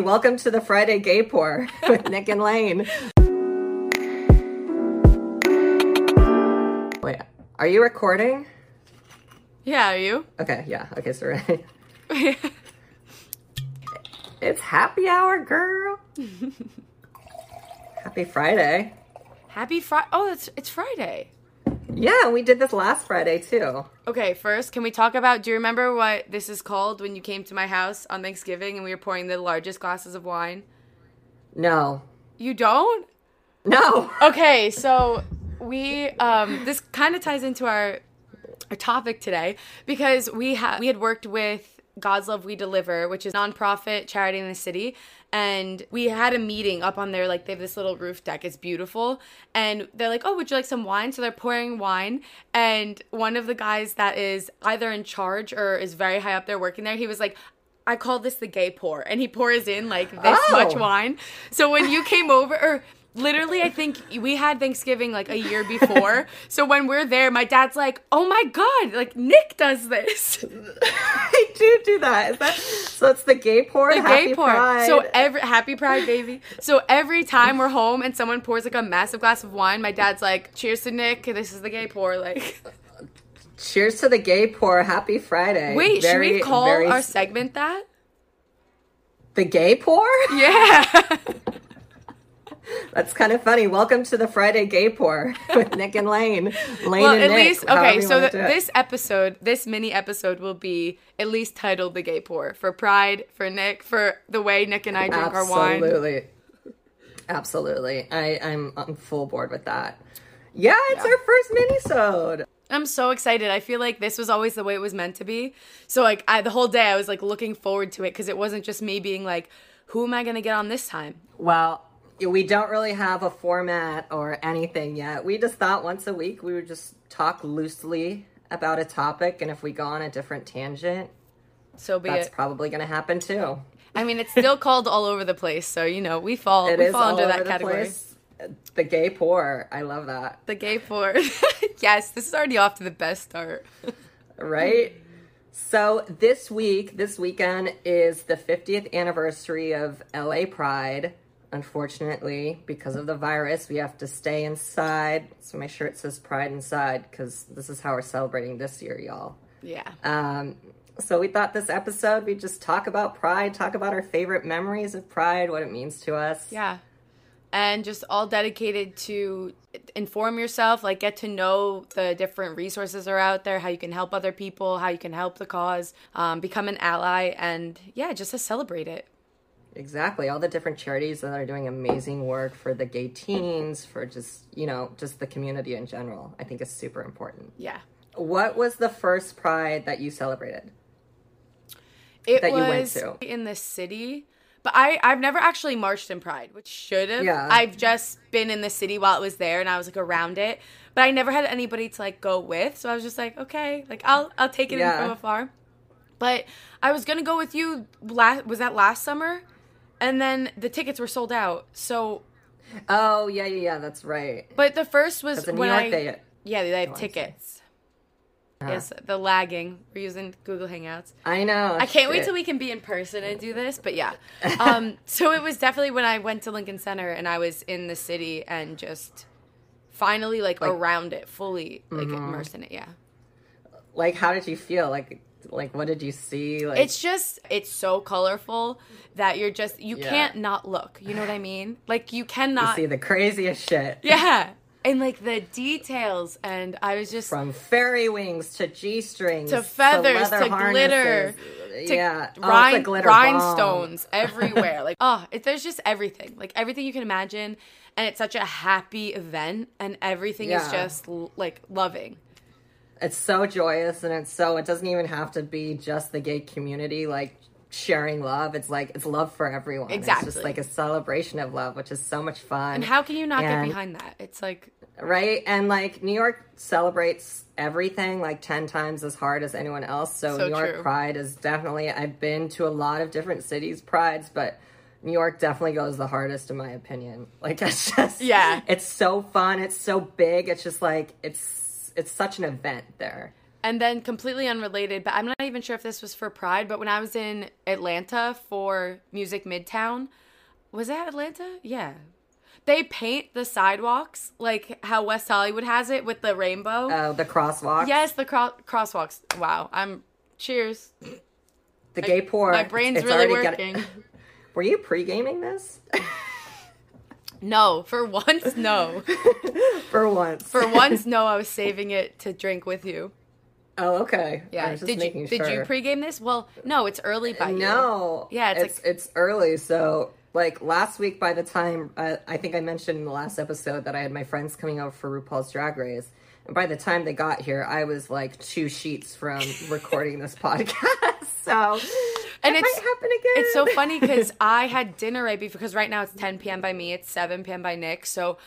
Welcome to the Friday Gay Pour with Nick and Layne. Wait, are you recording? Yeah, are you? Okay, yeah. Okay, so ready. it's happy hour, girl. happy Friday. Happy Friday. Oh, it's it's Friday. Yeah, we did this last Friday too. Okay, first, can we talk about do you remember what this is called when you came to my house on Thanksgiving and we were pouring the largest glasses of wine? No. You don't? No. Okay, so we um this kind of ties into our our topic today because we had we had worked with God's Love We Deliver, which is a nonprofit charity in the city. And we had a meeting up on there, like they have this little roof deck. It's beautiful. And they're like, Oh, would you like some wine? So they're pouring wine. And one of the guys that is either in charge or is very high up there working there, he was like, I call this the gay pour. And he pours in like this Oh. much wine. So when you came over, or literally, I think we had Thanksgiving like a year before. so when we're there, my dad's like, Oh my God, like Nick does this. I do do that. Is that so? It's the gay pour. the happy gay pour. Pride. So every happy pride, baby. So every time we're home and someone pours like a massive glass of wine, my dad's like, "Cheers to Nick. This is the gay pour." Like, cheers to the gay pour. Happy Friday. wait, Very- should we call very our segment that? the gay pour? Yeah. That's kind of funny. Welcome to the Friday Gay Pour with Nick and Layne. Layne well, and at Nick. least okay. So th- this episode, this mini episode, will be at least titled "The Gay Pour" for Pride, for Nick, for the way Nick and I drink our wine. Absolutely. Absolutely. I, I'm on full board with that. Yeah, it's Yeah. our first mini-sode. I'm so excited. I feel like this was always the way it was meant to be. So like I the whole day I was like looking forward to it because it wasn't just me being like, who am I gonna get on this time? Well, we don't really have a format or anything yet. We just thought once a week we would just talk loosely about a topic, and if we go on a different tangent, So be that's it. probably going to happen too. I mean, it's still called all over the place, so you know we fall It we fall under that category. place. The gay pour. I love that. The gay pour. yes, this is already off to the best start. right? So this week, this weekend is the 50th anniversary of LA Pride. Unfortunately, because of the virus, we have to stay inside. So my shirt says Pride inside because this is how we're celebrating this year, y'all. Yeah. Um, so we thought this episode we'd just talk about Pride, talk about our favorite memories of Pride, what it means to us. Yeah. And just all dedicated to inform yourself, like get to know the different resources are out there, how you can help other people, how you can help the cause, um, become an ally, and yeah, just to celebrate it. Exactly. All the different charities that are doing amazing work for the gay teens, for just, you know, just the community in general, I think is super important. Yeah. What was the first Pride that you celebrated? It that you went was to. in the city. But I, I've never actually marched in Pride, which should have. Yeah. I've just been in the city while it was there and I was like around it. But I never had anybody to like go with. So I was just like, okay, like I'll I'll take it Yeah. in from afar. But I was gonna go with you last was that last summer? And then the tickets were sold out. So Oh, yeah, yeah, yeah, that's right. but the first was in New when York, I they. Yeah, they have tickets. Uh-huh. Yes, the lagging. We're using Google Hangouts. I know. I can't wait till we can be in person and do this, but yeah. Um, so it was definitely when I went to Lincoln Center and I was in the city and just finally like, Like- Mm-hmm. around it fully, like immersed in it. Yeah, Like, how did you feel? Like, like what did you see? Like, it's just it's so colorful that you're just you Yeah. can't not look. You know what I mean? Like you cannot you see the craziest shit. yeah, and like the details, and I was just From fairy wings to g strings To feathers, leather to glitter, to yeah, Oh, it's a rhin- glitter bomb. rhinestones everywhere. like, oh, it, there's just everything. Like everything you can imagine, and it's such a happy event, and everything is just like loving. It's so joyous, and it's so. It doesn't even have to be just the gay community. Like sharing love. It's like it's love for everyone. It's Exactly. just like a celebration of love, which is so much fun. And how can you not get behind that? It's like, right? And like New York celebrates everything like 10 times as hard as anyone else. So, So New York true. Pride is definitely, I've been to a lot of different cities' prides, but New York definitely goes the hardest in my opinion. Like it's just, Yeah. it's so fun. It's so big. It's just like, it's, it's such an event there. And then completely unrelated, but I'm not even sure if this was for Pride, but when I was in Atlanta for Music Midtown, was that Atlanta? Yeah. They paint the sidewalks like how West Hollywood has it with the rainbow. Oh, the crosswalk. yes, the cro- crosswalks. Wow. I'm cheers. The gay pour. My brain's really already working. get- Were you pre-gaming this? No, for once, no. For once. For once, no, I was saving it to drink with you. Oh, okay. Yeah. just Did you making did you pregame this? Well, no, it's early by you. No. Yeah, it's it's it's, early. So like last week, by the time uh, I think I mentioned in the last episode that I had my friends coming over for RuPaul's Drag Race, and by the time they got here, I was like two sheets from recording this podcast. So And it it's- might happen again. It's so funny because I had dinner right before, because right now it's 10 p.m. by me, it's 7 p.m. by Nick. So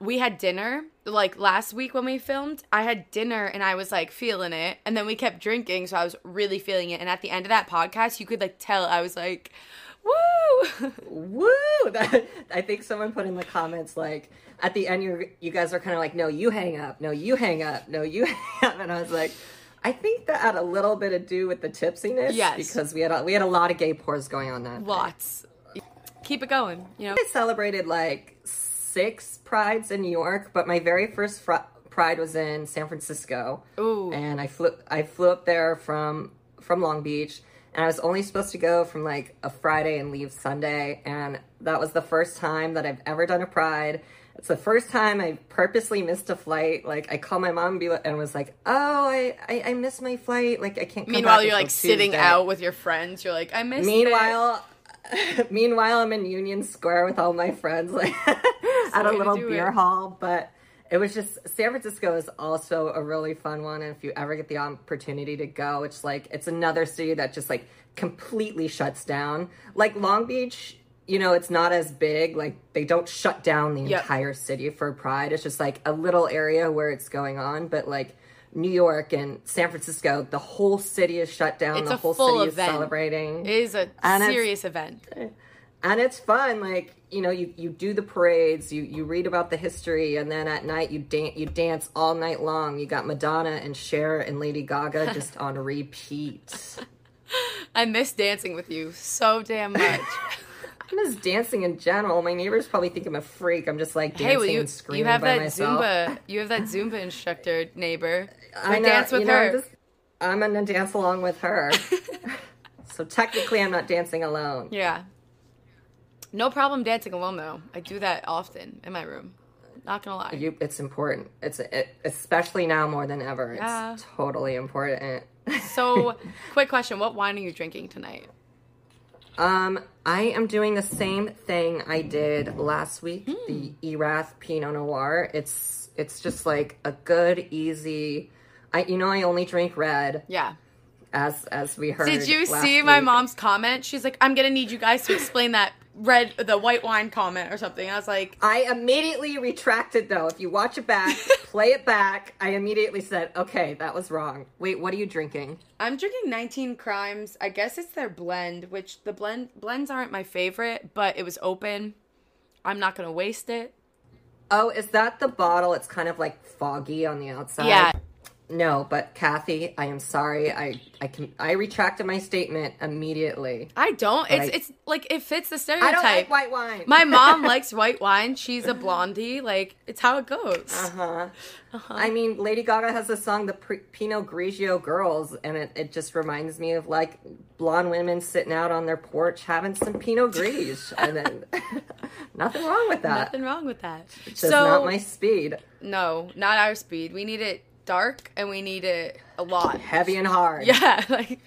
we had dinner like last week when we filmed. I had dinner and I was like feeling it. And then we kept drinking. So I was really feeling it. And at the end of that podcast, you could like tell I was like, woo. Woo! That, I think someone put in the comments like at the end you you guys are kind of like no you hang up no you hang up no you hang up and I was like I think that had a little bit to do with the tipsiness Yes. because we had a, we had a lot of gay pours going on that day. Lots. Keep it going, you know? I celebrated like six prides in New York but my very first fr- pride was in San Francisco Ooh. and I flew I flew up there from from Long Beach and I was only supposed to go from like a Friday and leave Sunday and that was the first time that I've ever done a pride. It's the first time I purposely missed a flight. Like I called my mom and, be, and was like, "Oh, I, I I missed my flight. Like I can't." Come Meanwhile, you're like sitting Tuesday." out with your friends. You're like, I missed it. Meanwhile, meanwhile, I'm in Union Square with all my friends, like at a little beer it. hall. But it was just San Francisco is also a really fun one, and if you ever get the opportunity to go, it's like it's another city that just like completely shuts down. Like Long Beach, you know, it's not as big. Like they don't shut down the Yep. entire city for Pride. It's just like a little area where it's going on, but like. New York and San Francisco, the whole city is shut down. It's the whole city event. is celebrating It is a And serious event. and it's fun like you know you, you do the parades you you read about the history and then at night you dance you dance all night long you got madonna and Cher and lady gaga just on repeat I miss dancing with you so damn much. i'm just dancing in general my neighbors probably think i'm a freak i'm just like dancing hey, well, you and screaming you have by that myself Zumba. You have that Zumba instructor neighbor. I know, dance with you know, her. I'm, just, I'm gonna dance along with her so technically i'm not dancing alone Yeah. No problem dancing alone though. I do that often in my room. Not gonna lie. you, it's important it's it, especially now more than ever it's Yeah. totally important So, quick question: What wine are you drinking tonight? Um, I am doing the same thing I did last week, Hmm. the Erath Pinot Noir. It's it's just like a good, easy. I you know I only drink red, Yeah. as as we heard. Did you see my mom's comment? She's like, "I'm gonna need you guys to explain that red, the white wine comment or something." I was like, I immediately retracted though. If you watch it back, play it back. I immediately said, "Okay, that was wrong." Wait, what are you drinking? I'm drinking 19 Crimes. I guess it's their blend, which the blend blends aren't my favorite, but it was open. I'm not gonna waste it. Oh, is that the bottle? It's kind of like foggy on the outside. Yeah. No, but Kathy, I am sorry. I I can I retracted my statement immediately. I don't. It's I- it's like it fits the stereotype. I don't like white wine. My mom likes white wine. She's a blondie. Like it's how it goes. Uh-huh. I mean, Lady Gaga has a song, the P- Pinot Grigio Girls, and it, it just reminds me of like blonde women sitting out on their porch having some Pinot Grigio, and then nothing wrong with that. Nothing wrong with that. It's so not my speed. no, not our speed. We need it dark and we need it a lot. Heavy and hard. Yeah, like.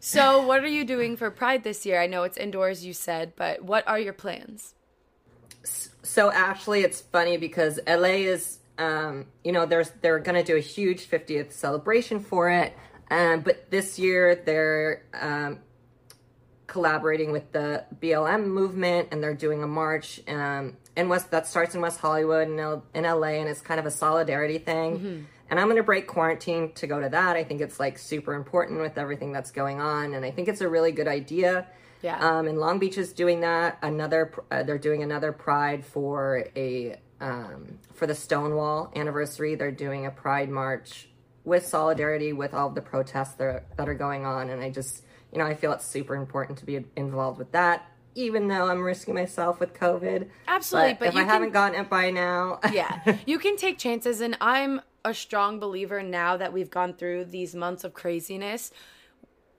So, what are you doing for Pride this year? I know it's indoors, you said, but what are your plans? So actually, it's funny because LA is, um, you know, there's they're gonna do a huge 50th celebration for it, um, but this year they're um, collaborating with the BLM movement and they're doing a march um, in West that starts in West Hollywood L- in LA, and it's kind of a solidarity thing. And I'm gonna break quarantine to go to that. I think it's like super important with everything that's going on, and I think it's a really good idea. Yeah. Um, and Long Beach is doing that. Another, uh, they're doing another Pride for a um, for the Stonewall anniversary. They're doing a Pride march with solidarity with all the protests that are, that are going on. And I just, you know, I feel it's super important to be involved with that, even though I'm risking myself with COVID. Absolutely, But, but if you I can- haven't gotten it by now, yeah you can take chances and i'm a strong believer now that we've gone through these months of craziness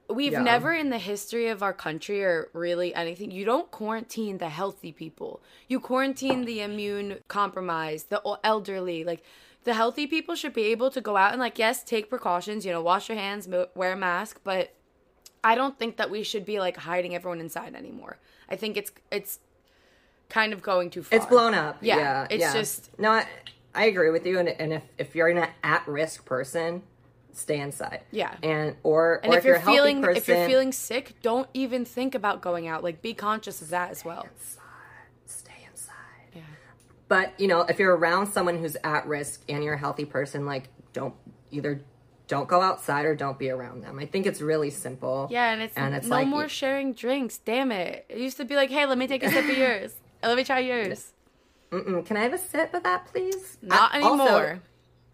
we've Yeah. never in the history of our country or really anything you don't quarantine the healthy people you quarantine the immune compromised the elderly like the healthy people should be able to go out and like yes take precautions you know wash your hands wear a mask but i don't think that we should be like hiding everyone inside anymore i think it's it's kind of going too far it's blown up. Yeah, Yeah, it's yeah. just- no. I, I agree with you. And, and if if you're an at risk person, stay inside. Yeah. And or And or if, you're, a healthy feeling person, if you're feeling sick, don't even think about going out. Like be conscious of that as well. stay inside. Yeah. But you know, if you're around someone who's at risk and you're a healthy person, like don't either don't go outside or don't be around them. I think it's really simple. Yeah, and it's, and it's no like more sharing drinks. Damn it. It used to be like, hey, let me take a sip of yours. Let me try yours. Mm-mm, can I have a sip of that, please? Not I- also- anymore.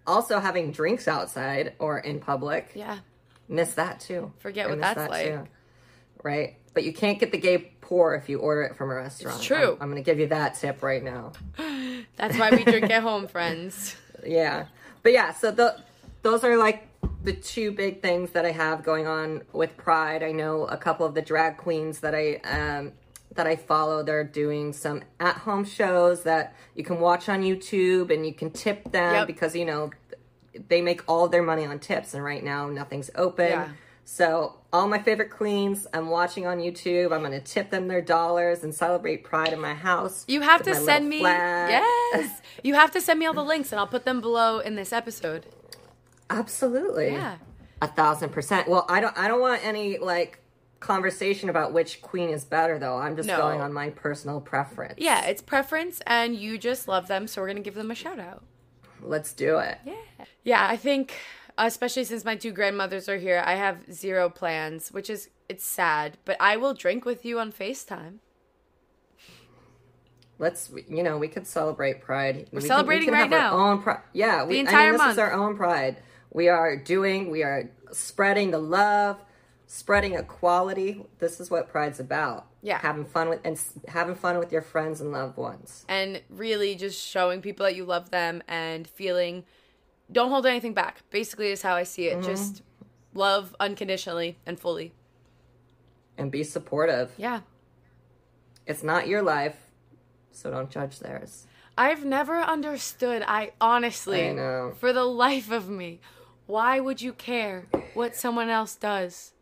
Also, having drinks outside or in public, yeah. miss that too. Forget I what that's like. Right, but you can't get the gay pour if you order it from a restaurant. true. I'm, I'm going to give you that tip right now. That's why we drink at home, friends. Yeah. But yeah, so the those are like the two big things that I have going on with Pride. I know a couple of the drag queens that I um that I follow, they're doing some at home shows that you can watch on YouTube and you can tip them Yep. because you know they make all their money on tips and right now nothing's open. Yeah. So all my favorite queens I'm watching on YouTube. I'm gonna tip them their dollars and celebrate Pride in my house. You have to send me flag. Yes. You have to send me all the links and I'll put them below in this episode. Absolutely. Yeah. A thousand percent. Well, I don't I don't want any like conversation about which queen is better though. I'm just No. going on my personal preference. Yeah, it's preference and you just love them, so we're gonna give them a shout out. Let's do it. Yeah. Yeah, I think especially since my two grandmothers are here, I have zero plans, which is it's sad, but I will drink with you on FaceTime. Let's you know, we could celebrate pride. We're celebrating right have now. Our own pride. Yeah, we, I entire mean, this month. is our own pride. We are doing we are spreading the love, spreading equality. This is what pride's about. Yeah. Having fun with and having fun with your friends and loved ones. And really just showing people that you love them and feeling don't hold anything back. Basically is how I see it. Mm-hmm. Just love unconditionally and fully. And be supportive. Yeah. It's not your life, so don't judge theirs. I've never understood. I honestly, I know. for the life of me, why would you care what someone else does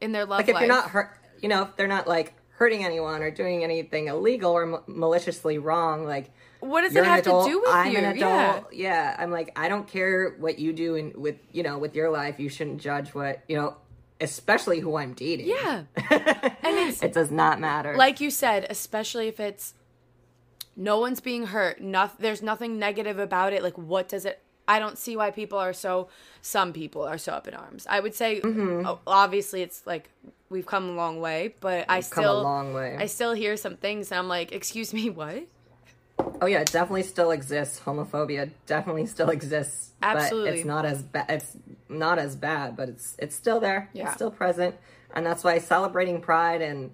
in their love like if life? you're not hurt you know if they're not like hurting anyone or doing anything illegal or m- maliciously wrong like what does it have adult to do with i'm you? an Yeah. adult yeah. i'm like i don't care what you do and with you know with your life you shouldn't judge what you know especially who i'm dating Yeah. and it does not matter Like you said, especially if it's no one's being hurt, no, there's nothing negative about it. Like, what does it? I don't see why people are so. Some people are so up in arms. I would say, Mm-hmm. obviously, it's like we've come a long way, but I come a still, long way. I still hear some things, and I'm like, excuse me, what? oh yeah it definitely still exists homophobia definitely still exists but Absolutely. it's not as bad it's not as bad but it's it's still there Yeah. it's still present and that's why celebrating pride and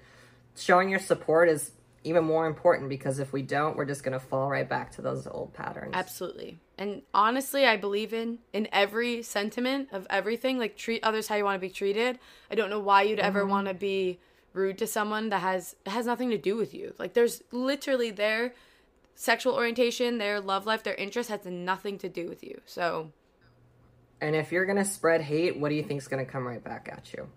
showing your support is even more important because if we don't we're just going to fall right back to those old patterns Absolutely. And honestly, I believe in in every sentiment of everything. Like treat others how you want to be treated. I don't know why you'd ever mm-hmm. want to be rude to someone that has has nothing to do with you. Like there's literally their sexual orientation, their love life, their interest has nothing to do with you. So and if you're going to spread hate what do you think's going to come right back at you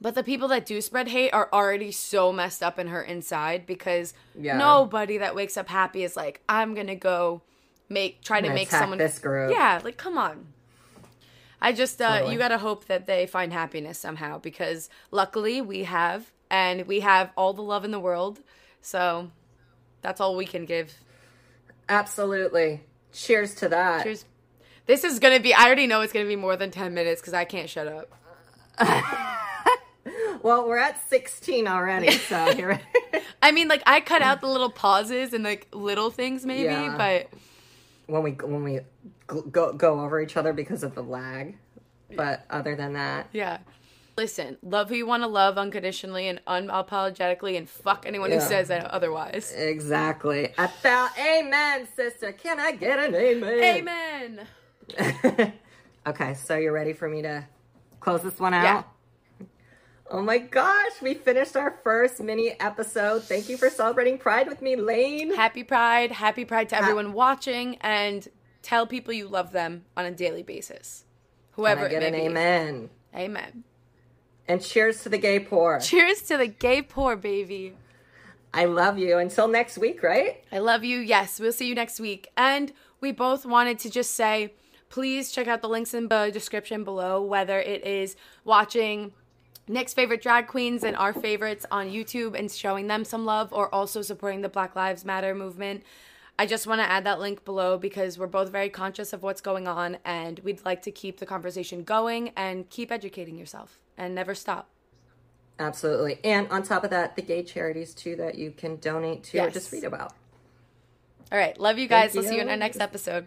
But the people that do spread hate are already so messed up and hurt inside because Yeah. nobody that wakes up happy is like, I'm gonna go make try to make someone this group. Yeah, like come on. I just uh Totally. you gotta hope that they find happiness somehow because luckily we have and we have all the love in the world. So that's all we can give. absolutely cheers to that Cheers. This is gonna be I already know it's gonna be more than ten minutes because I can't shut up. well we're at 16 already so here I mean, like I cut out the little pauses and like little things, maybe, Yeah. but when we when we go go over each other because of the lag. But other than that, Yeah. Listen, love who you want to love unconditionally and unapologetically, and fuck anyone who says that otherwise. exactly. A thou amen, sister. Can I get an amen? Amen. okay, so you're ready for me to close this one out? Yeah. Oh my gosh, we finished our first mini episode. Thank you for celebrating Pride with me, Layne. Happy Pride. Happy Pride to everyone watching, and tell people you love them on a daily basis. Can Whoever I it get an be. amen? Amen. And cheers to the gay pour. Cheers to the gay pour, baby. I love you. Until next week, right? I love you. Yes, we'll see you next week. And we both wanted to just say please check out the links in the description below, whether it is watching Nick's favorite drag queens and our favorites on YouTube and showing them some love, or also supporting the Black Lives Matter movement. I just want to add that link below because we're both very conscious of what's going on and we'd like to keep the conversation going and keep educating yourself and never stop. Absolutely. And on top of that, the gay charities too that you can donate to or just read about. All right. Love you guys. Thank we'll see you in our next episode.